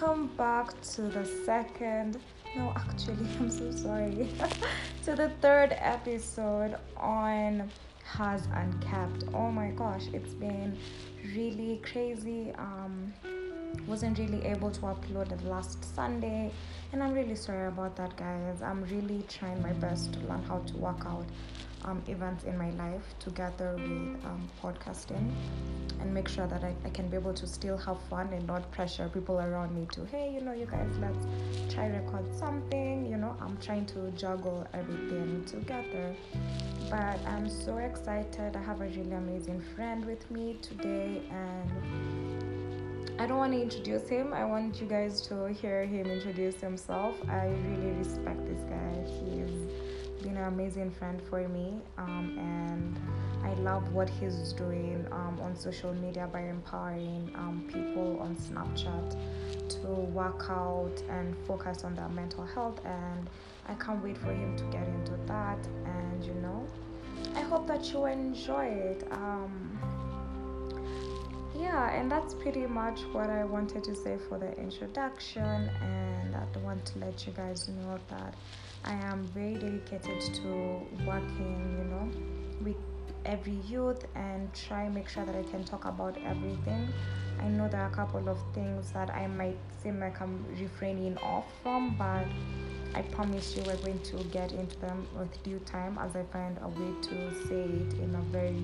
welcome back to the second. No, actually, I'm so sorry. to the third episode on Has Unkept. Oh my gosh, it's been really crazy. Um, wasn't really able to upload it last Sunday, and I'm really sorry about that, guys. I'm really trying my best to learn how to work out um, events in my life together with um, podcasting and make sure that I, I can be able to still have fun and not pressure people around me to hey you know you guys let's try record something you know i'm trying to juggle everything together. But i'm so excited. I have a really amazing friend with me today and i don't want to introduce him. I want you guys to hear him introduce himself. I really respect this guy. He's been an amazing friend for me um, and I love what he's doing um, on social media by empowering um, people on Snapchat to work out and focus on their mental health. And I can't wait for him to get into that. And you know, I hope that you enjoy it. Um, yeah, and that's pretty much what I wanted to say for the introduction. And I want to let you guys know that I am very dedicated to working, you know, with every youth and try make sure that I can talk about everything. I know there are a couple of things that I might seem like I'm refraining off from, but I promise you we're going to get into them with due time as I find a way to say it in a very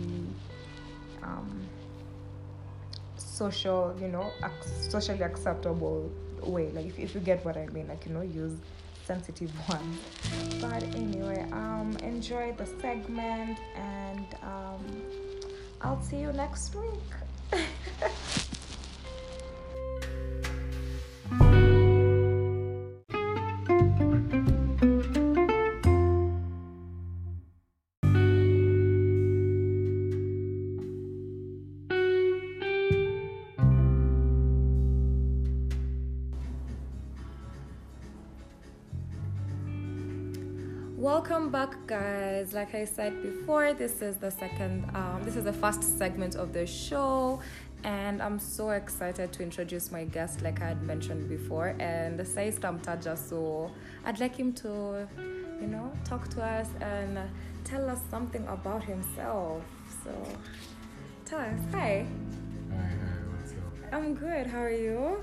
um, social, you know, ac- socially acceptable way. Like if, if you get what I mean, like you know, use sensitive ones. But anyway, um, enjoy the segment and um, I'll see you next week. guys. Like I said before, this is the second, um, this is the first segment of the show, and I'm so excited to introduce my guest, like I had mentioned before. And Sais Tamtaja, so I'd like him to, you know, talk to us and tell us something about himself. So, tell us. Hi. Hi, hi, what's up? I'm good. How are you?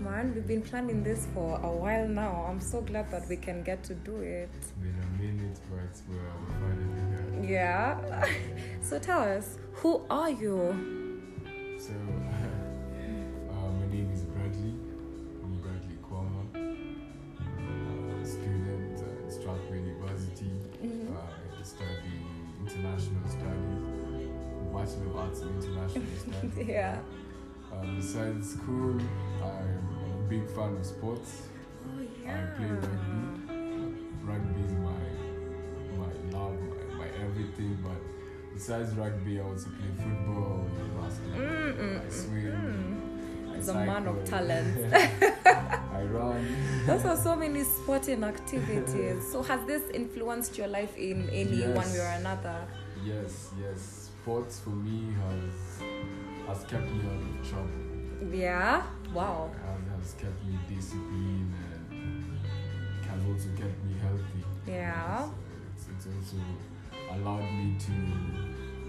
Man, we've been planning this for a while now. I'm so glad that we can get to do it. It's been a minute, but well, we're finally here. Yeah. so tell us, who are you? So, uh, my name is Bradley. I'm Bradley Kwama. I'm a student at Strathmore University. Mhm. Uh, I study international studies, Bachelor of Arts in International Studies. yeah. Um, besides school, I'm a big fan of sports. Oh yeah. I play rugby. Rugby besides rugby, I also play football, basketball, Mm, mm, I swim, He's a man of talent. I run. Those are so many sporting activities. So has this influenced your life in any Yes. one way or another? yes, yes. Sports for me has has kept me out of trouble. Yeah. Wow. Has, has kept me disciplined and has also kept me healthy. Yeah. So it's, it's also allowed me to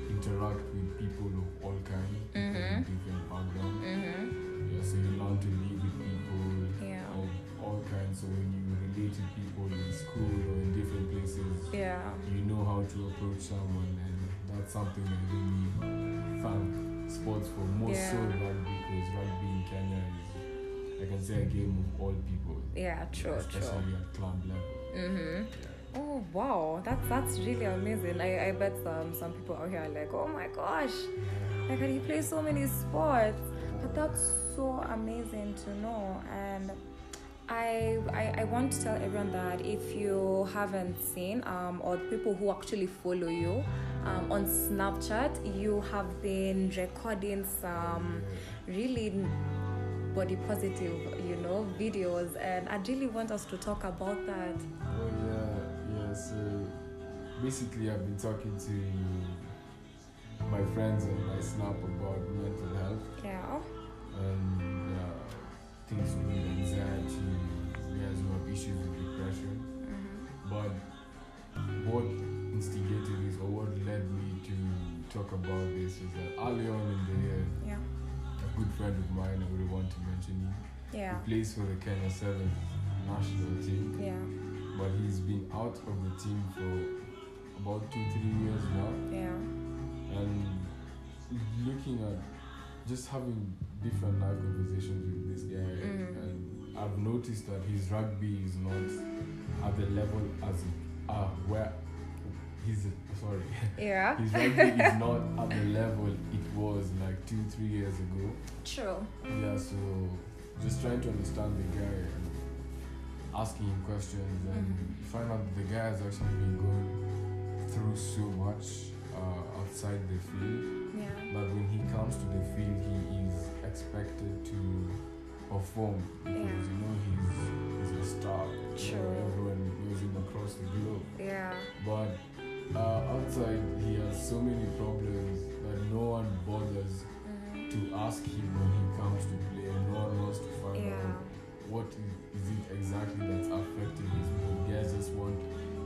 interact with people of all kinds, Mhm. different backgrounds. Mhm. Yeah, so you learn to live with people Yeah. of all kinds. So when you relate to people in school or in different places, Yeah. you know how to approach someone, and that's something I really thank sports for. More so rugby, because rugby in Kenya is, I can say, a game of all people. Yeah. True. True. especially at club level. Mhm. Yeah. Oh wow, that's that's really amazing. I, I bet some some people out here are like, oh my gosh, like he plays so many sports. But that's so amazing to know. And I, I I want to tell everyone that if you haven't seen um or people who actually follow you um, on Snapchat, you have been recording some really body positive, you know, videos, and I really want us to talk about that. So basically, I've been talking to my friends on my Snap about mental health, Yeah. and uh, things with anxiety, a lot of issues with depression. Mhm. But what instigated this or what led me to talk about this is that early on in the year, Yeah. a good friend of mine, I would want to mention him, Yeah. he plays for the Kenya Sevens national team, Yeah. But he's been out of the team for about two, three years now. Yeah. And looking at just having different live conversations with this guy, Mhm. and I've noticed that his rugby is not at the level as uh, where he's sorry. Yeah. His rugby is not at the level it was like two, three years ago. True. Yeah, so just trying to understand the guy and asking him questions and Mhm. you find out that the guy has actually been going through so much uh, outside the field Yeah. that when he comes to the field he is expected to perform because Yeah. you know he's he's a star. You know, True. everyone knows him across the globe. Yeah. But uh, outside, he has so many problems that no one bothers Mhm. to ask him when he comes to play, and no one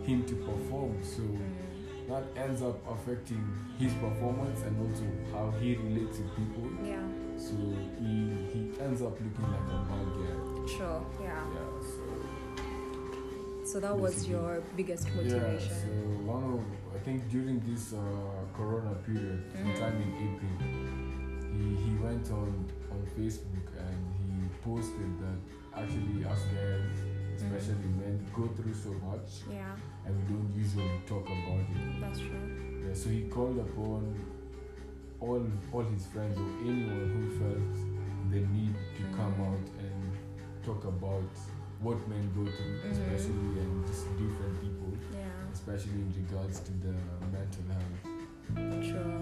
him to perform, so Mhm. that ends up affecting his performance and also how he relates to people. Yeah. So he he ends up looking like a bad guy. True. Yeah. Yeah. So. So that was your biggest motivation? Yeah, so one of I think during this uh, Corona period, Mhm. sometime in April, he he went on on Facebook and he posted that actually us guys, especially men, go through so much Yeah. and we don't usually talk about it. That's true. Yeah, so he called upon all all his friends or anyone who felt the need to come Mhm. out and talk about what men go through, Mhm. especially and just different people Yeah. especially in regards to the mental health. True.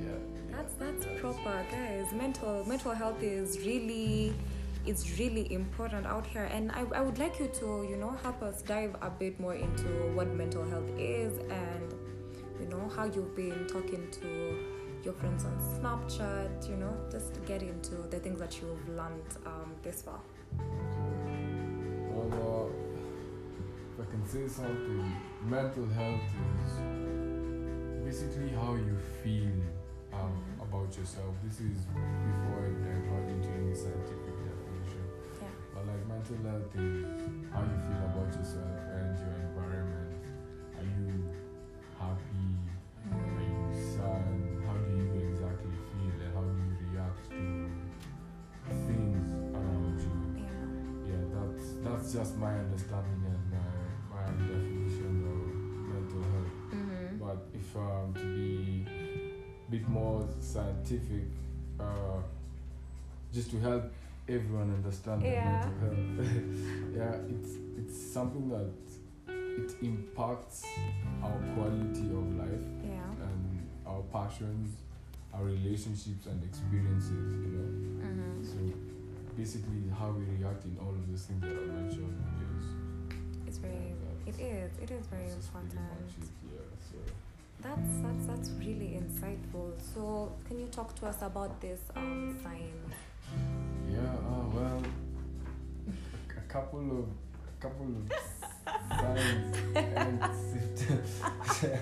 Yeah, yeah. That's that's proper, guys. Mental mental health is really it's really important out here and I, I would like you to you know help us dive a bit more into what mental health is and you know how you've been talking to your friends on snapchat you know just get into the things that you've learned um, this far Well, uh, if I can say something, mental health is basically how you feel um, about yourself. This is before I divulge into any scientific But like mental health is how you feel about yourself and your environment. Are you happy? Are you sad? How do you exactly feel and how do you react to things around you? yeah Yeah, that's that's just my understanding and my, my definition of mental health. mm-hmm. But if um to be a bit more scientific, uh, just to help everyone understand the Yeah. mental health, yeah, it's it's something that it impacts our quality of life yeah and our passions, our relationships and experiences. You know. mm-hmm. So basically, how we react in all of those things that I mentioned is it's very it is it is very that's just pretty important it, yeah. So That's that's that's really insightful. So, can you talk to us about this um, sign? Yeah, uh, well, a couple of a couple of signs and.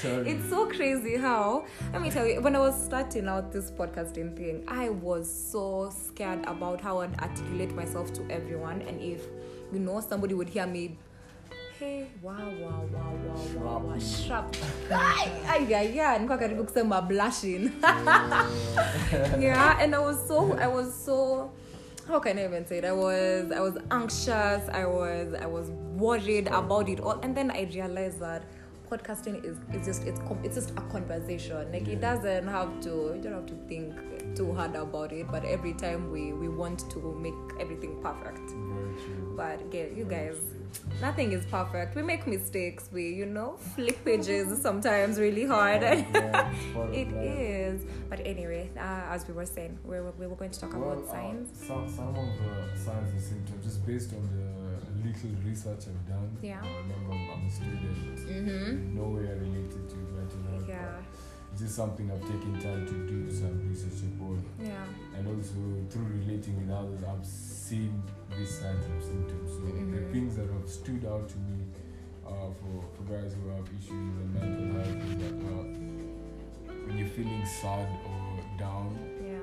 Sorry. It's so crazy how. Let me tell you, when I was starting out this podcasting thing, I was so scared about how I'd articulate myself to everyone, and if you know somebody would hear me. Hey, wow, wow, wow, wow, wow, wow, sharp. Ay, ay, ay, nilikuwa karibu kusema blushing. yeah and i was so i was so how can i even say it? I was i was anxious. I was i was worried about it all. And then i realized that podcasting is is just it's it's just a conversation. Like it doesn't have to you don't have to think too hard about it. But every time we we want to make everything perfect. But yeah, you guys. Nothing is perfect we make mistakes we you know flip pages sometimes really hard Yeah, it is. But anyway, uh, as we were saying, we were, we were going to talk Well, about uh, some, some of the signs and symptoms, just based on the little research I've done. Yeah. Remember, I'm, a student, Mm-hmm. nowhere related to mental health. Yeah. it's just something I've taken time to do some research upon. Yeah. And also through relating with others, I've seen these signs and symptoms. So the Mhm. things that have stood out to me uh, for, for guys who have issues with mental health is that uh, when you're feeling sad or down, Yeah.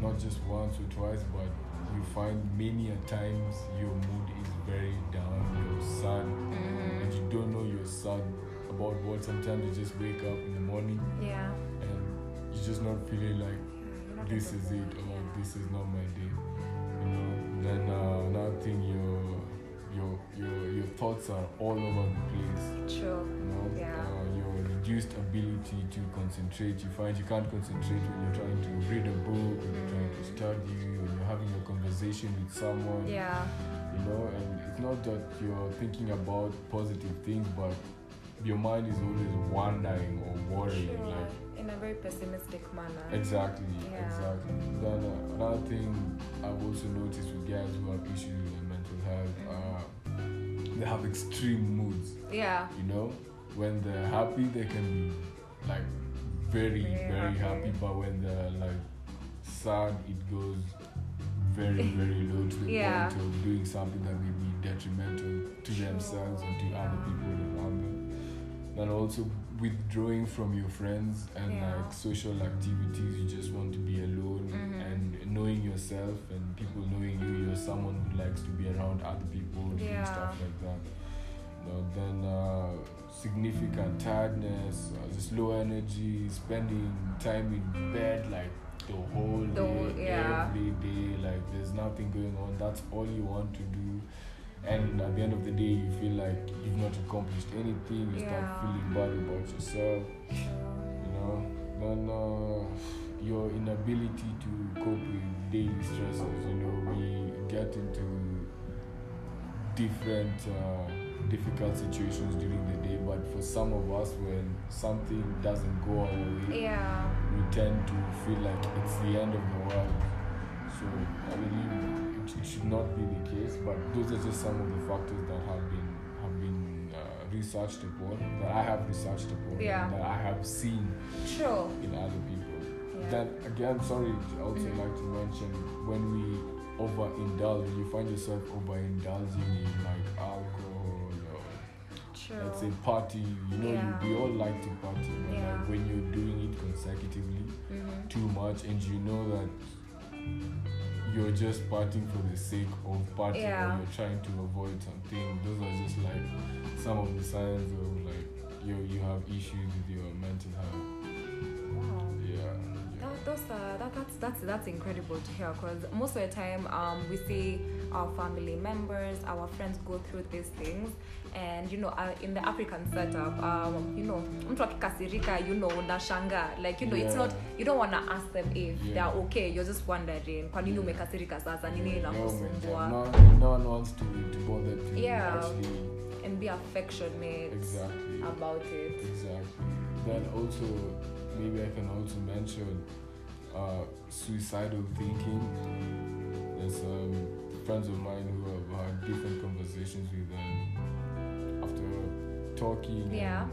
not just once or twice, but you find many a times your mood is very down, you're sad, and Mhm. you don't know you're sad about what. Sometimes you just wake up in the morning Yeah. and you're just not feeling like this is it or yeah. this is not my day. Know. Then uh, another thing, your your your your thoughts are all over the place. True. You know. Yeah. Uh, your reduced ability to concentrate. You find you can't concentrate when you're trying to read a book, when you're trying to Mm. study, when you're having a conversation with someone. Yeah. You know, and it's not that you're thinking about positive things, but your mind is always wandering or worrying. Sure. Like In a very pessimistic manner. Exactly, Yeah. exactly. Then uh, another thing I've also noticed with guys who have issues with their mental health, uh, they have extreme moods. Yeah. You know, when they're happy, they can be like very, Very very, happy. happy. But when they're like sad, it goes very, very low to the Yeah. point of doing something that may be detrimental to themselves and to other people around them. Then also withdrawing from your friends and Yeah. like social activities, you just want to be alone Mhm. and knowing yourself and people knowing you, you're someone who likes to be around other people Yeah. stuff like that. You know, then uh, significant tiredness, uh, just low energy, spending time in bed like the whole The whole- day, yeah. every day, like there's nothing going on. That's all you want to do. And at the end of the day, you feel like you've not accomplished anything. You Yeah. start feeling bad about yourself. You know, then uh, your inability to cope with daily stresses. You know, we get into different uh, difficult situations during the day, but for some of us, when something doesn't go our way, Yeah. we tend to feel like it's the end of the world. So I believe it, should not be the case, but those are just some of the factors that have been have been uh, researched upon, that I have researched upon, Yeah. that I have seen True. in other people. Yeah. Then again, sorry, I also Mhm. like to mention when we overindulge, you find yourself overindulging in like alcohol or True. let's say party, you know, Yeah. you, we all like to party, but Yeah. like when you're doing it consecutively Mhm. too much and you know that you're just partying for the sake of partying Yeah. or you're trying to avoid something, those are just like some of the signs of like you you have issues with your mental health. Wow. Yeah. Yeah. Those are, that, that's, that's, that's incredible to hear because most of the time um, we see our family members, our friends go through these things. And you know, uh, in the African setup, um, you know, mtu akikasirika, you know, unashanga. Like, you know, it's not, you don't want to ask them if Yeah. they're okay. You're just wondering, kwa nini Yeah. umekasirika sasa, nini inakusumbua? no, no one wants to, to bother to Yeah. actually And be affectionate exactly about it. exactly. Then also maybe I can also mention uh, suicidal thinking. There's um, friends of mine who have had different conversations with them. After talking Yeah. and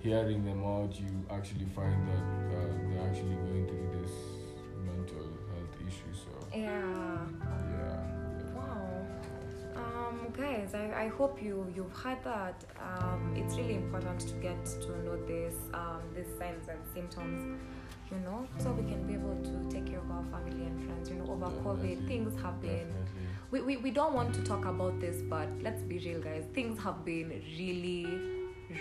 hearing them out, you actually find that uh, they're actually going through this mental health issue. So Yeah. yeah. yeah. Wow. Um, guys, I, I hope you you've heard that. Um, it's really important to get to know this um, these signs and symptoms, you know, so we can be able to take care of our family and friends. You know, over COVID, things have been. Definitely. We, we, we don't want to talk about this, but let's be real, guys. Things have been really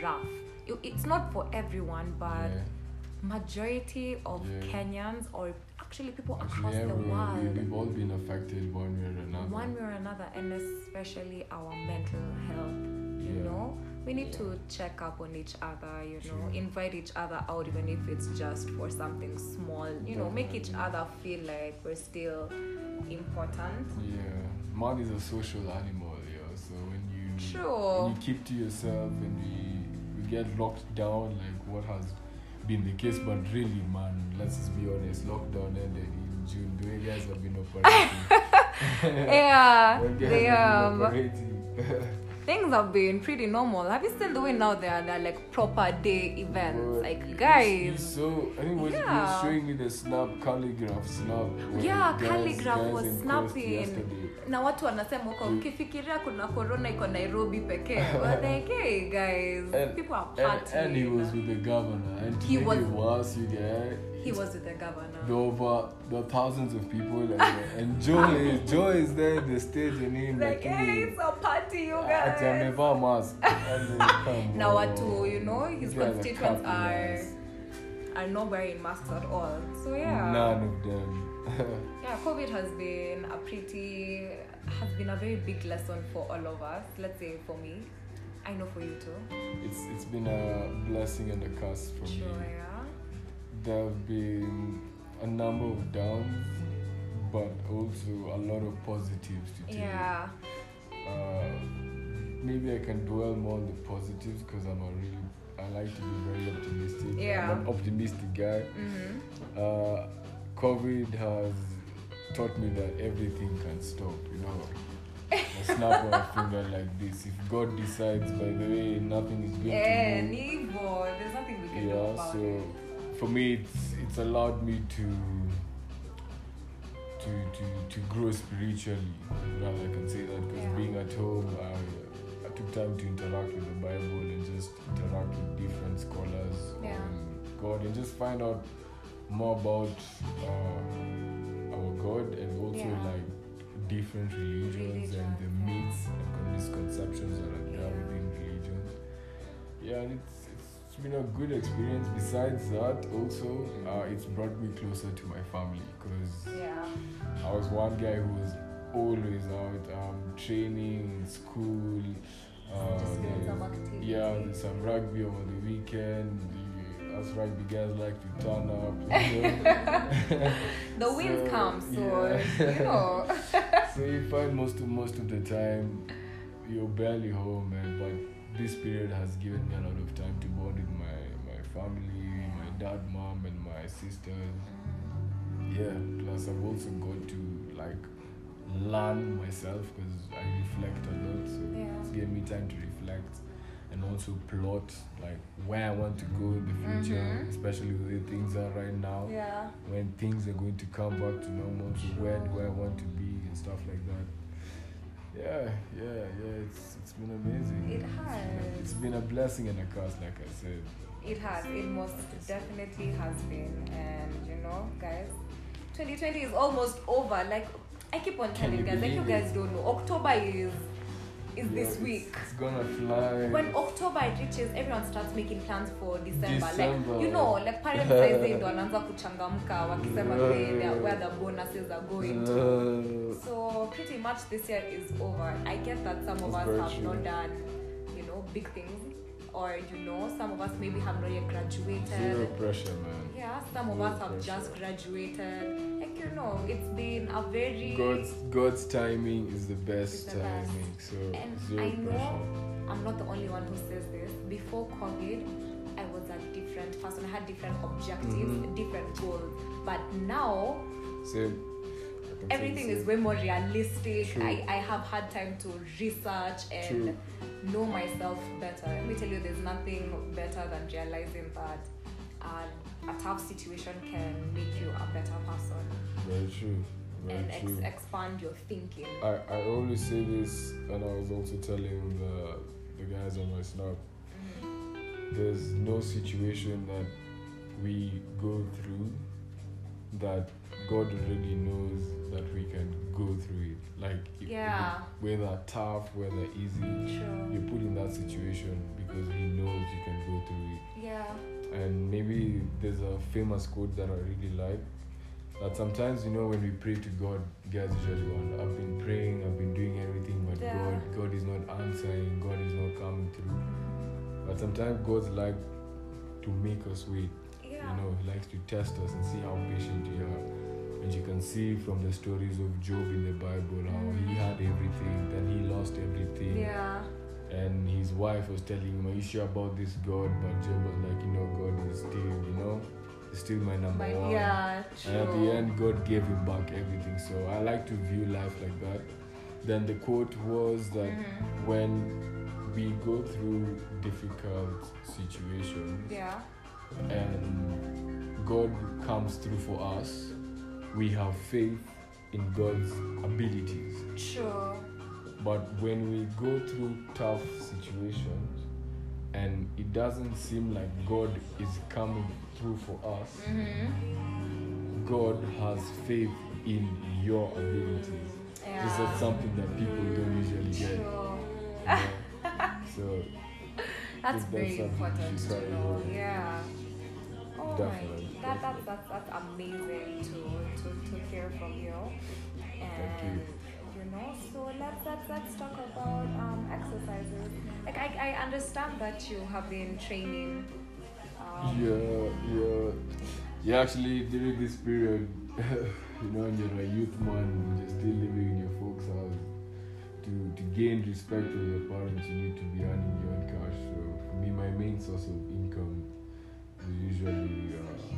rough. It, it's not for everyone, but Yeah. majority of Yeah. Kenyans or actually people across the everyone, we, world we've all been affected one way or another. one way or another and especially our mental health you know we need to check up on each other you know True. invite each other out even if it's just for something small you know make each other feel like we're still important Yeah, man is a social animal, yeah. So when you True. when you keep to yourself and we we get locked down, like what has been the case, but really, man, let's just be honest, lockdown ended in June. The way guys have been operating, yeah they have been um operating. things have been pretty normal. Have you seen the way now there are, there are like proper day events? Bro, like guys, so I think was he Yeah. was showing me the snap calligraph snap. Yeah, guys- calligraph guys was snapping. na watu wanasema huko ukifikiria kuna corona iko nairobi pekee We're like hey guys And, people are partying and he was with the governor, and He was- it worse, you he was with the governor the over the thousands of people, and, and Joe is Joe is there the stage, and him like like, hey he- it's a party you ati guys amevaa mask. And then, come na watu you know his You are constituents are are not wearing masks at all so yeah None of them. yeah covid has been a pretty has been a very big lesson for all of us let's say for me i know for you too it's it's been a blessing and a curse for sure me. yeah There have been a number of downs, but also a lot of positives to take. yeah Uh, maybe I can dwell more on the positives because I'm a really I like to be very optimistic. Yeah. I'm an optimistic guy. mm-hmm. Uh, COVID has taught me that everything can stop. You know, a snap of a finger like this. If God decides, by the way, nothing is going Yeah, to move. Nivo, there's nothing we can do Yeah, about so it. for me, it's it's allowed me to to to to grow spiritually. Rather, I can say that because Yeah. being at home, I, I took time to interact with the Bible and just interact with different scholars Yeah. on God and just find out more about uh, our God and also Yeah. like different religions and the myths and misconceptions that are there within religions. Yeah, and it's, it's been a good experience. Besides that, also uh, it's brought me closer to my family because Yeah. I was one guy who was always out um, training school. Uh, Just doing there's- some yeah, there's some rugby over the weekend. You- Us rugby guys like to turn up. You know? The So, come, so yeah. you know. so you find most of most of the time you're barely home, man. But this period has given me a lot of time to bond with my my family, my dad, mom, and my sisters. Yeah. Plus, I've also got to like learn myself because I reflect a lot. So Yeah. it's given me time to reflect and also plot like where I want to go in the future, Mhm. especially the way things are right now Yeah. when things are going to come back to normal to where do I want to be and stuff like that. Yeah, yeah, yeah. It's it's been amazing. It It's been a- it's been a blessing and a curse, like I said. It has. It most definitely has been. And you know, guys, 2020 is almost over. Like I keep on telling you guys, like you guys it? don't know. October is is Yeah, this week. It's gonna fly. When October reaches, everyone starts making plans for December. December. Like you know, like parents saizi ndo wanaanza kuchangamka wakisema where the bonuses are going to. So pretty much this year is over. I get that some of That's us have true. not done, you know, big things, or you know, some of us maybe have not yet zero graduated. pressure, man. Yeah, some of Zero us have pressure. just graduated. You know, it's been a very God's God's timing is the best the best. timing. So and I know pressure. I'm not the only one who says this. Before COVID, I was a different person. I had different objectives, Mhm. different goals. But now Same. I can say everything the is way more realistic. True. I, I have had time to research and True. know myself better. Let me tell you, there's nothing better than realizing that uh, a tough situation can make you a better person Very true. Very and ex- true. expand your thinking. I, I always say this, and I was also telling the the guys on my snap. Mhm. There's no situation that we go through that God already knows that we can go through it. Like if- Yeah. whether tough, whether easy, True. you're put in that situation because He knows you can go through it. Yeah. And maybe there's a famous quote that I really like that sometimes you know when we pray to God, guys usually want I've been praying, I've been doing everything, but Yeah. God God is not answering, God is not coming through. But sometimes God's like to make us wait. Yeah. You know, He likes to test us and see how patient we are. And you can see from the stories of Job in the Bible how he had everything, then he lost everything Yeah. And his wife was telling him, Are you sure about this God? But Job was like, You know, God is still, you know, is still my number But one. yeah, true. And at the end, God gave him back everything. So I like to view life like that. Then the quote was that Mhm. when we go through difficult situations Yeah. and God comes through for us, we have faith in God's abilities. True. But when we go through tough situations and it doesn't seem like God is coming through for us, Mm-hmm. God has faith in your abilities. Yeah. This is something that people don't usually get. You so That's very important to know. Yeah. Oh Definitely, my, that, that, that, that's amazing to, to, to hear from you. And you know, so let's let's let's talk about um, exercises. Like I, I understand that you have been training. Um, yeah, yeah, yeah. Actually, during this period, you know, when you're a youth man, you're still living in your folks' house. To to gain respect from your parents, you need to be earning your own cash. So for me, my main source of income is usually uh,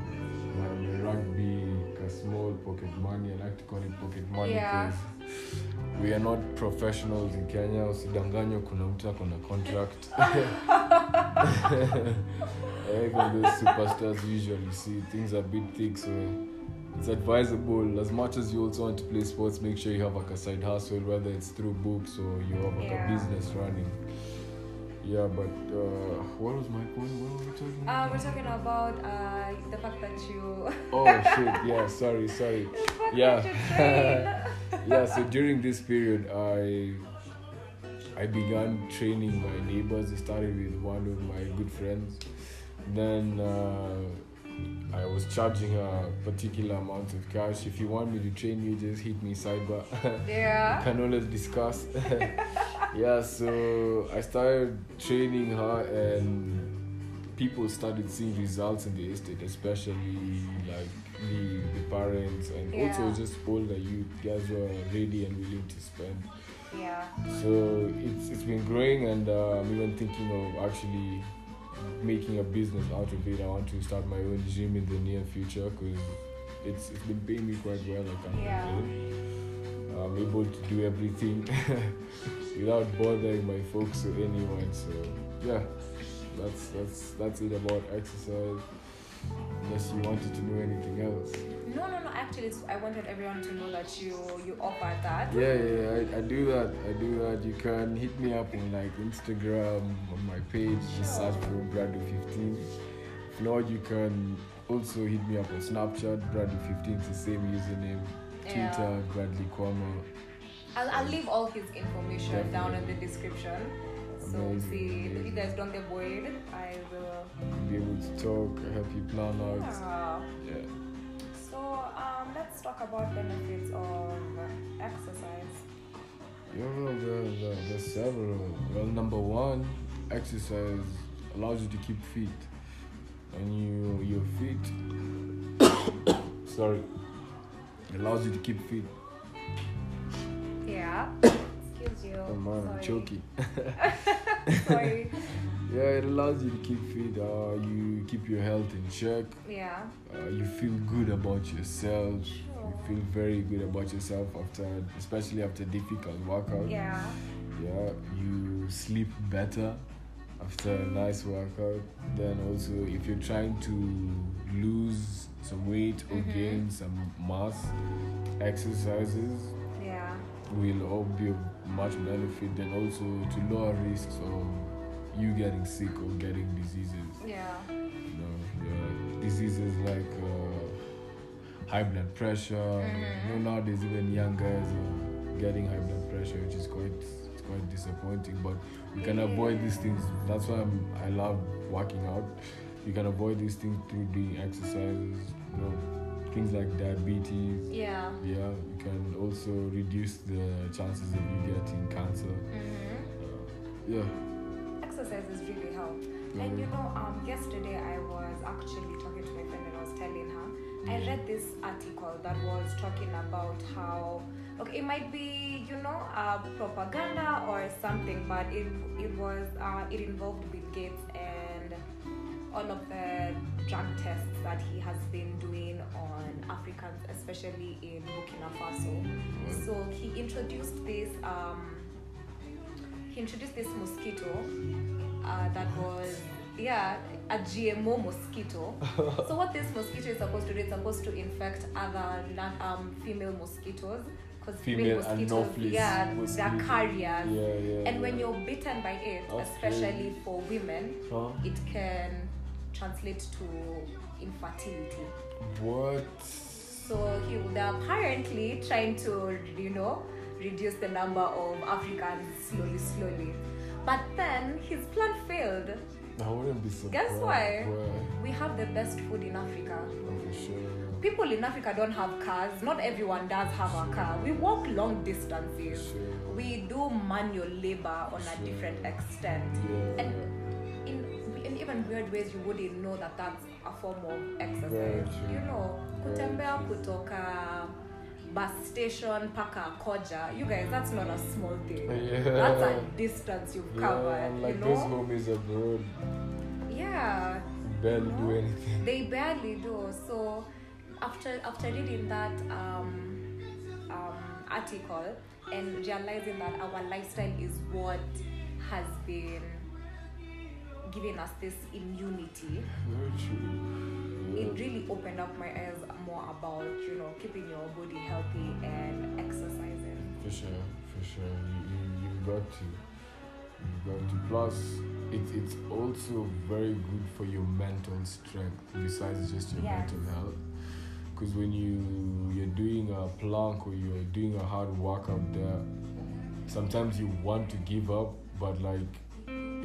my, my rugby, a small pocket money. I like to call it pocket money Yeah. because we are not professionals in Kenya. Usidanganywe kuna mtu ako na contract. Eh, 'cause those superstars usually see things are a bit thick, so it's advisable as much as you also want to play sports, make sure you have like a side hustle, whether it's through books or you have like Yeah. a business running. Yeah, but uh, what was my point? What were we talking uh, about? we're talking about uh, the fact that you. Oh shit! Yeah, sorry, sorry. Yeah. yeah so during this period i i began training my neighbors i started with one of my good friends then uh, i was charging a particular amount of cash if you want me to train you just hit me sidebar yeah. can always discuss yeah so i started training her and people started seeing results in the estate especially like the, the parents and Yeah. also just older youth guys were ready and willing to spend Yeah. so it's, it's been growing and uh, i'm even thinking of actually making a business out of it i want to start my own gym in the near future because it's, it's been paying me quite well i can't Yeah. complain i'm able to do everything without bothering my folks or anyone so yeah that's that's that's it about exercise unless you wanted to know anything else No, no, no. Actually, it's, I wanted everyone to know that you you offer that. yeah yeah, I, I do that i do that you can hit me up on like instagram on my page just search for brado15 if not you can also hit me up on snapchat brado15 it's the same username Yeah. twitter bradley kwama I'll, I'll leave all his information down in the description. So Amazing, see, if you guys don't get bored, I will. be able to talk help you plan out Yeah. yeah So um, let's talk about benefits of exercise. Yeah, well, there, there, there's several. Well, number one, exercise allows you to keep fit. And you, your fit, sorry, allows you to keep fit. Yeah. Excuse you. Oh man, I'm Sorry. choking. Sorry. Yeah, it allows you to keep fit. Uh, you keep your health in check. Yeah. Uh, you feel good about yourself. Sure. You feel very good about yourself after, especially after difficult workout. Yeah. yeah you sleep better after a nice workout then also if you're trying to lose some weight or Mhm. gain some mass exercises. Will all be of much benefit and also to lower risks of you getting sick or getting diseases. Yeah. you know yeah, diseases like uh, high blood pressure Mhm. you know nowadays even young guys are getting high blood pressure which is quite it's quite disappointing but you can avoid these things. That's why I'm, i love working out. You can avoid these things through doing exercises you know things like diabetes Yeah. yeah you can also reduce the chances of you getting cancer Mm-hmm. uh, yeah Exercises really help. And you know, um, yesterday I was actually talking to my friend and I was telling her I read this article that was talking about how okay, it might be you know uh, propaganda or something, but it it was uh, it involved Bill Gates and all of the drug tests that he has been doing on Africans, especially in Burkina Faso. So he introduced this. Um, he introduced this mosquito uh, that was yeah a GMO mosquito. so what this mosquito is supposed to do? It's supposed to infect other um, female mosquitoes. Because Female mosquitoes, yeah, mosquito. they're carriers. Yeah, yeah. And when you're bitten by it, Okay. especially for women, Huh? it can translate to infertility. What? So he would apparently trying to, you know, reduce the number of Africans slowly, slowly. But then his plan failed. I wouldn't be surprised. Guess why? Why? We have the best food in Africa. Sure. People in Africa don't have cars. Not everyone does have a car. We walk long distances. Sure. We do manual labor on a different extent. Yeah. And even weird ways, you wouldn't know that that's a form of exercise. true. You know, kutembea kutoka bus station paka koja. You guys, that's not a small thing. Yeah. That's a distance you've Yeah, covered. like you those know? homies abroad Yeah. barely do No. anything. They barely do. So after after reading that um, um, article and realizing that our lifestyle is what has been giving us this immunity, it really opened up my eyes more about you know keeping your body healthy and exercising. For sure, for sure. You, you, you've got to. You've got to. Plus, it, it's also very good for your mental strength besides just your Yes. mental health. Because when you, you're doing a plank or you're doing a hard workout there, sometimes you want to give up, but like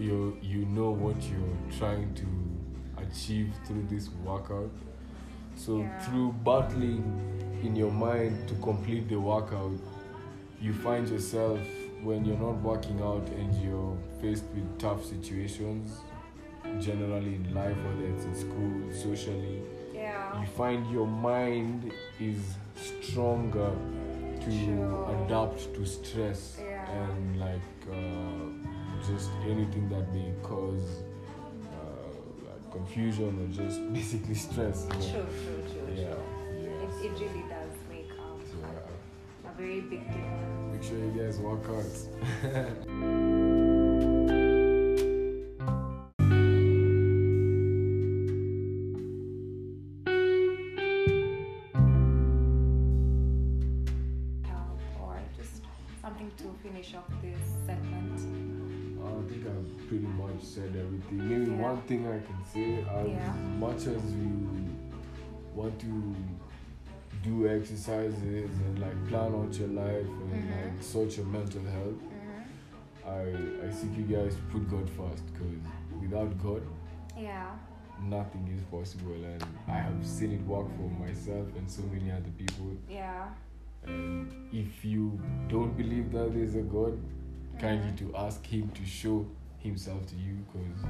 you, you know what you're trying to achieve through this workout. So Yeah. through battling in your mind to complete the workout, you find yourself when you're not working out and you're faced with tough situations, generally in life, whether it's in school, socially, Yeah. you find your mind is stronger to Sure. adapt to stress Yeah. and like uh, just anything that may cause uh, like confusion or just basically stress. you know? True, true, true, Yeah, true. yeah. It, it really does make um, Yeah. a very big difference. Make sure you guys work out. As you want to do exercises and like plan out your life and Mhm. like sort your mental health, I I seek you guys to put God first because without God, Yeah. nothing is possible. And I have seen it work for myself and so many other people. Yeah. And if you don't believe that there's a God, kindly to ask Him to show Himself to you because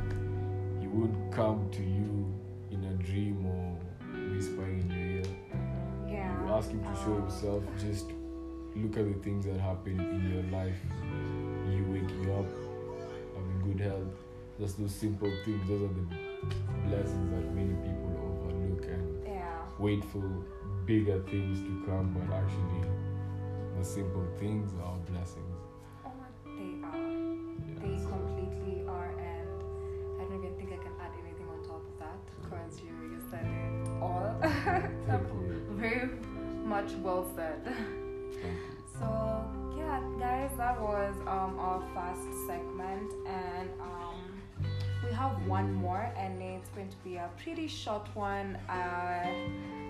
He would come to you in a dream or whispering in your ear. Yeah. You ask Him to show Himself, just look at the things that happen in your life. You waking up, having good health. Just those simple things, those are the blessings that many people overlook and Yeah. wait for bigger things to come, but actually, the simple things are blessings. Pretty short one. Uh,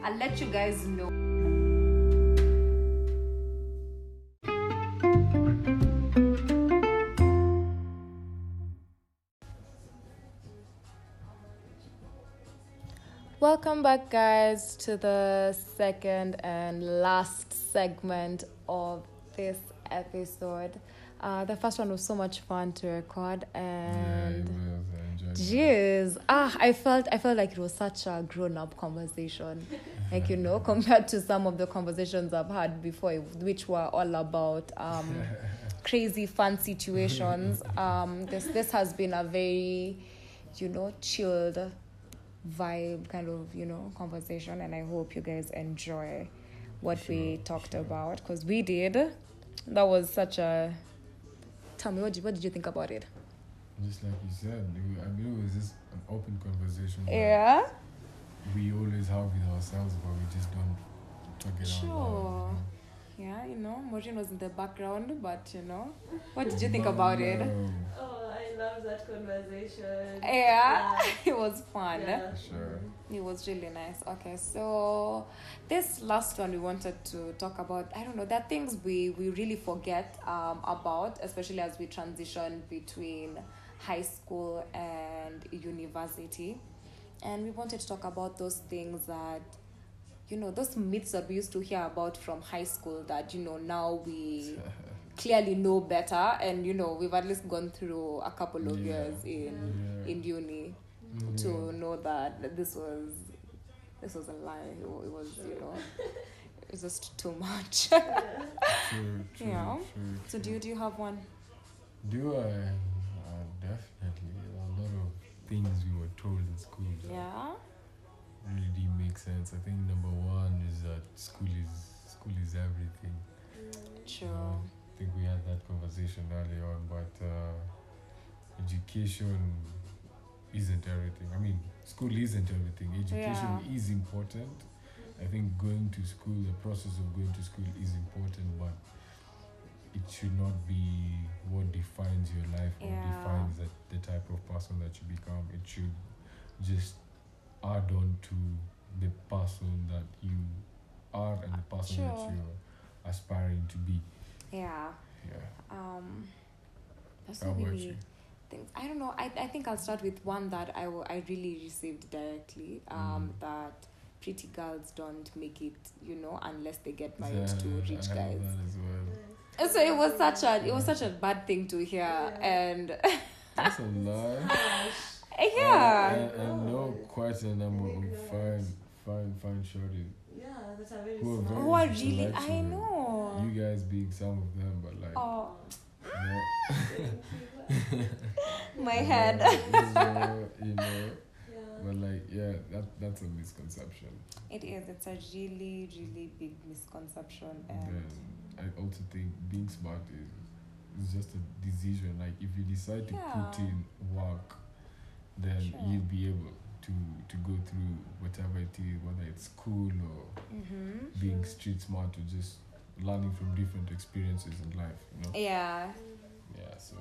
I'll let you guys know. Welcome back, guys, to the second and last segment of this episode. Uh, the first one was so much fun to record, and Yeah, Jeez. Ah, I felt I felt like it was such a grown up conversation. Like, you know, compared to some of the conversations I've had before, which were all about um, crazy fun situations. Um, this this has been a very, you know, chilled vibe kind of, you know, conversation and I hope you guys enjoy what we talked sure. about because we did. That was such a tell me what did, what did you think about it Just like you said, it- I mean, it was just an open conversation. yeah We always have with ourselves, but we just don't talk it out Sure. loud. yeah you know Maureen was in the background but you know what did you think But about it Oh, I love that conversation. yeah it was fun Yeah. Sure. It was really nice. Okay, so this last one we wanted to talk about. I don't know. There are things we we really forget um, about, especially as we transition between high school and university, and we wanted to talk about those things that you know those myths that we used to hear about from high school that you know now we clearly know better and you know we've at least gone through a couple of Yeah. years in Yeah. in uni Yeah. to know that this was this was a lie. It was, you know, it was just too much. True, true, Yeah. true, so do you do you have one? Do I? Definitely. A lot of things we were told in school that Yeah. really didn't make sense. I think number one is that school is school is everything. True. I think we had that conversation earlier on, but uh, education isn't everything. I mean, school isn't everything. Education Yeah. is important. I think going to school, the process of going to school is important, but it should not be what defines your life or Yeah. defines the, the type of person that you become. It should just add on to the person that you are and the person Sure. that you're aspiring to be. Yeah. Yeah. Um. There's How you? things. I don't know. I, I think I'll start with one that I, I really received directly. Um. Mm. That pretty girls don't make it, you know, unless they get married Yeah, to rich guys. that well. And so it was such a it was such a bad thing to hear, Yeah. and That's a lie. yeah. And, and, and no quite a oh number of fine, fine, fine shorties. Yeah, that's a very Who are Who are really? I know. You guys being some of them, but like, Oh, you my you head. know, you know, but like, yeah, that that's a misconception. It is. It's a really, really big misconception, and Then I also think being smart is is just a decision. Like if you decide to put in work, then Sure. you'll be able to to go through whatever it is, whether it's school or hmm being street smart or just learning from different experiences in life. You know? yeah, Yeah. So.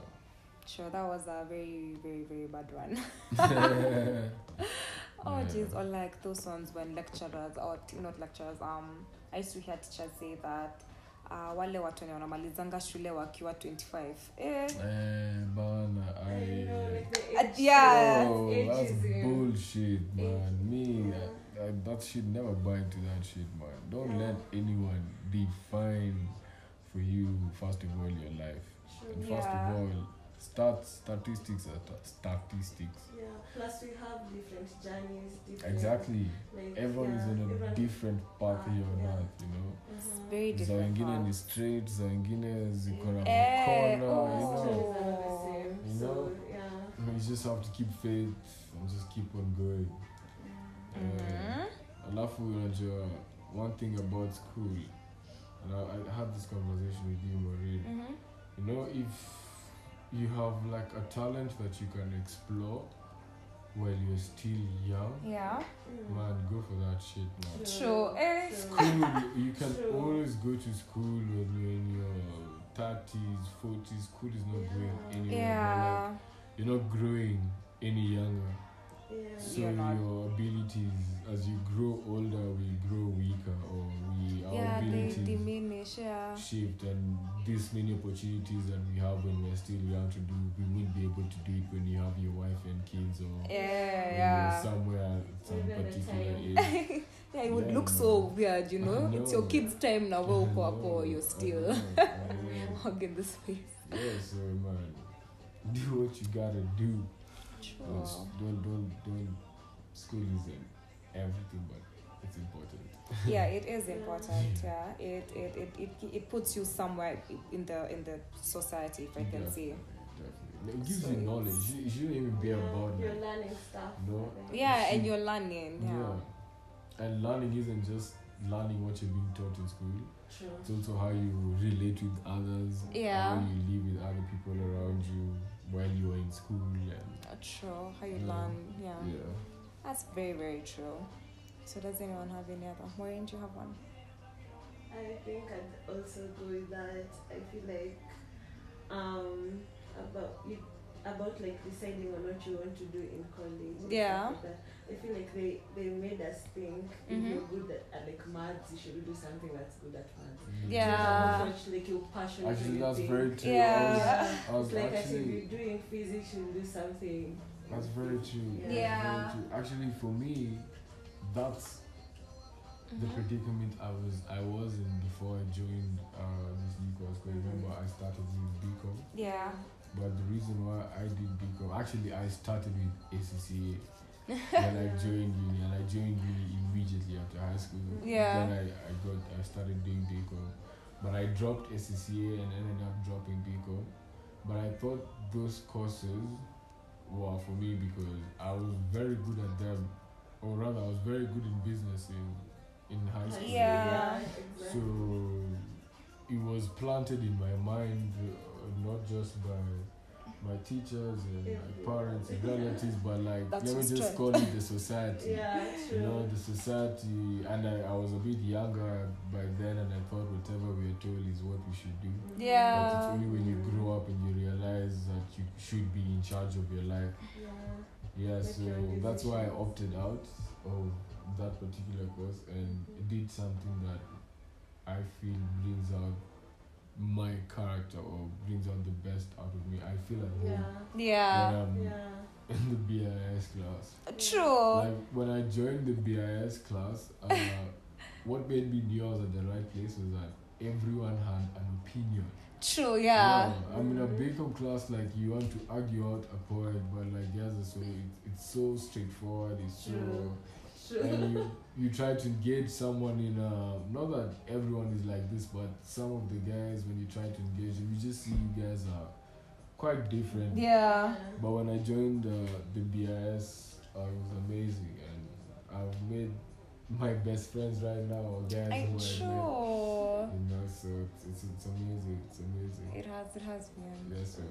sure. That was a very, very, very bad one. yeah. Oh, jeez. Or like those ones when lecturers or t- not lecturers. Um, I used to hear teachers say that. Uh, wale watu wenye wanamalizanga shule wakiwa 25 eh, Eh, bana, I Uh, yeah. Oh, that's bullshit, man. Me, I, I, that shit never buy into that shit, man. Don't Yeah. let anyone define for you, first of all, your life. And first Yeah. of all, start statistics are ta- statistics. Yeah. Plus, we have different journeys. Different, Exactly. Like, Everyone is yeah, on a everyone- different path here on Yeah. earth, you know. Mhm. very za different. wengine ni paths. straight za wengine ziko na Eh, makona oh. you know Stories are not. You So, know? yeah. you just have to keep faith and just keep on going Eh, Mhm. alafu unajua one thing about school and I, I had this conversation with you Maureen Mhm. you know if you have like a talent that you can explore while you're still young Yeah. Mm. man go for that shit man True. Eh. school you, you can True. always go to school when you're in your 30s 40s school is not going Yeah. anywhere but, like, Yeah. you're not growing any younger Yeah. so You're not. your abilities as you grow older we grow weaker or we our Yeah, they abilities diminish. Yeah. shift and these many opportunities that we have when we're still young to do we won't be able to do it when you have your wife and kids or Yeah, yeah. somewhere at some Maybe particular age Yeah, it would Yeah, look man. so weird, you I know? It's your kid's time now. Well, I oh, poor, know, poor, you're still know, I know. hugging the space. Yeah, so man, do what you gotta do. Don't, don't, don't, don't. School isn't everything, but it's important. yeah, it is important. Yeah, it it, it, it it puts you somewhere in the in the society, if I can Definitely, say. Definitely. It gives So you knowledge. You, you shouldn't even be Yeah, about You're learning stuff. No. Yeah, and you're learning. Yeah. Yeah. And learning isn't just learning what you're being taught in school. True. It's also how you relate with others. Yeah. How you live with other people around you while you are in school. And, uh, true. How you yeah. learn. Yeah. Yeah. That's very, very true. So does anyone have any other? Maureen, do you have one? I think I'd also go with that. I feel like um about you about like deciding on what you want to do in college. Yeah. like. I feel like they they made us think Mhm. if you're good at, at like maths, you should do something that's good at maths. Yeah. How much like you're passionate. Actually, and you that's think- very true. Yeah. I was, It's I like was I said, actually. you're doing physics, you should do something. That's very true. Yeah. That's Yeah. very true. Actually, for me, that's the Mhm. predicament I was I was in before I joined uh, this new course. 'Cause remember, I started with BCom, Yeah. But the reason why I did BCom, actually, I started with ACCA when I joined uni, and I joined uni immediately after high school. Yeah. Then I, I got I started doing BCom, but I dropped ACCA and ended up dropping BCom. But I thought those courses were for me because I was very good at them, or rather, I was very good in business in in high school. Yeah. exactly. So it was planted in my mind, uh, not just by my teachers and my parents and relatives, but like That's let me just call it the society. yeah, true. You know, the society, and I, I was a bit younger by then, and I thought whatever we are told is what we should do. Yeah. But it's only when you grow up and you realize that you should be in charge of your life. Yeah. Yeah, so that's why I opted out of that particular course and did something that I feel brings out my character or brings out the best out of me. I feel at home Yeah. Yeah. when I'm Yeah. in the BIS class. True. Like when I joined the BIS class, uh, what made me knew I was at the right place was that everyone had an opinion. True. Yeah. yeah. I'm in a BCom class, like you want to argue out a point, but like yes, so it, it's so straightforward. It's so True. True. And you you try to engage someone in a not that everyone is like this, but some of the guys when you try to engage them, you just see you guys are quite different. Yeah. But when I joined uh, the BIS, uh, it was amazing, and I've made my best friends right now, or guys I who I met. You know, so it's, it's it's amazing. It's amazing. It has. It has been. Yeah, so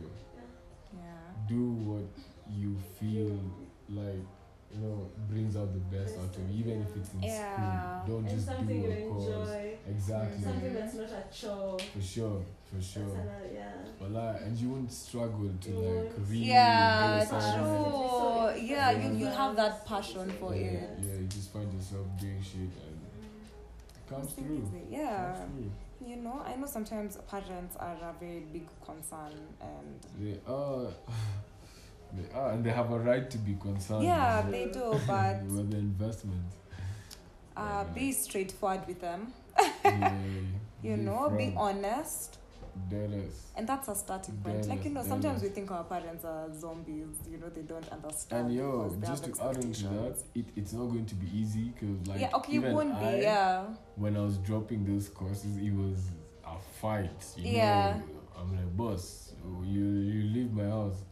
Yeah. do what you feel like you know brings out the best out of you, even if it's in Yeah. school. Don't and just something do you a course. enjoy. Exactly. Something that's not a chore. For sure, for sure. another, yeah. But like, and you won't struggle to You like won't. read. Yeah, do assignments. true. Yeah, you, you have that passion for yeah, it. Yeah, you just find yourself doing shit and it comes It's through. easy. Yeah. Comes through. You know, I know sometimes parents are a very big concern and They are. They are, and they have a right to be concerned. yeah, with they do, but with the investment. uh, be straightforward with them. yeah, You be know, be honest, honest. and that's a starting point. Like you know, Jealous, sometimes we think our parents are zombies. You know, they don't understand. And yo, just to add on to that, it, it's not going to be easy because like yeah, okay, you even won't I, be. Yeah, when I was dropping those courses, it was a fight. You Yeah. know, I'm like, boss, you you leave my house.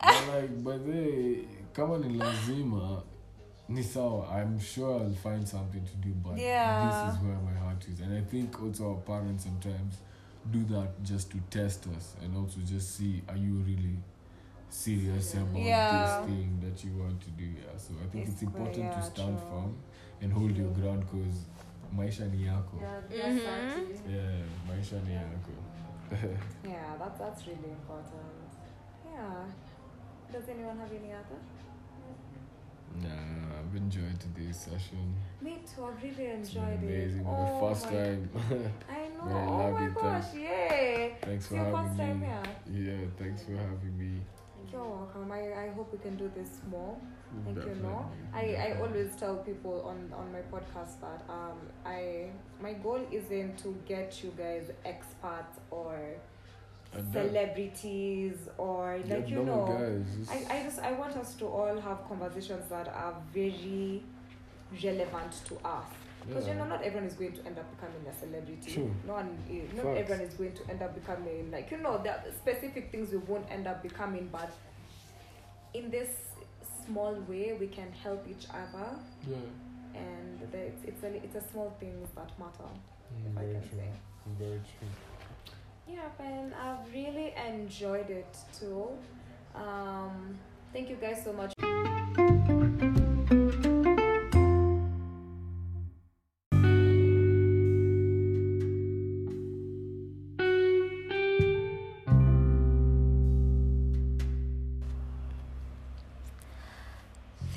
But like, but they come on in Lazima, ni sawa. I'm sure I'll find something to do, but Yeah. this is where my heart is, and I think also our parents sometimes do that just to test us and also just see are you really serious about Yeah. this thing that you want to do. Yeah, so I think It's it's important quite- to stand true. firm and hold your ground because maisha ni yako. Yeah, Mhm. that's actually. Yeah, maisha ni yako. yeah, that's that's really important. Yeah. Does anyone have any other? Nah, I've enjoyed today's session. Me too. I've really enjoyed it. amazing. Oh My first my- time. I know. Very oh my gosh! thanks. Yay! thanks It's for your having first time me. here. Yeah, thanks for having me. You're welcome. I, I hope we can do this more. Like you know, Definitely, I, I always tell people on, on my podcast that um I my goal isn't to get you guys experts or celebrities or Yeah, like you know guys, I, I just I want us to all have conversations that are very relevant to us. Because you know, not everyone is going to end up becoming a celebrity. No one, eh, not Facts. everyone is going to end up becoming like you know there are specific things we won't end up becoming, but in this small way we can help each other, yeah. and the, it's it's a it's a small things that matter. Mm, If I can true. say. Very true. Yeah, and I've really enjoyed it too. Um, Thank you guys so much.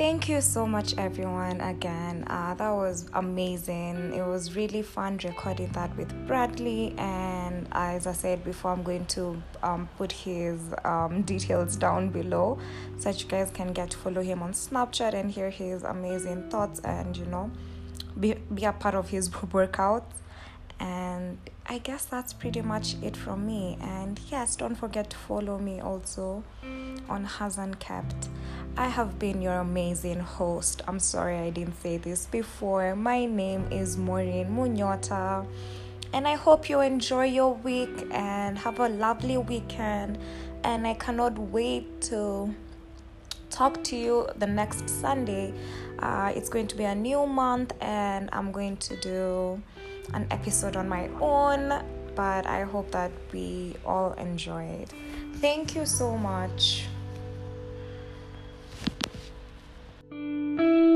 Thank you so much, everyone. Again, uh, that was amazing. It was really fun recording that with Bradley. And as I said before, I'm going to um, put his um, details down below so that you guys can get to follow him on Snapchat and hear his amazing thoughts and, you know, be, be a part of his workouts. And I guess that's pretty much it from me. And yes, don't forget to follow me also on Has Unkept. I have been your amazing host. I'm sorry I didn't say this before. My name is Maureen Munyota, and I hope you enjoy your week and have a lovely weekend. And I cannot wait to talk to you the next Sunday. Uh, it's going to be a new month, and I'm going to do an episode on my own. But I hope that we all enjoy it. Thank you so much. Thank you.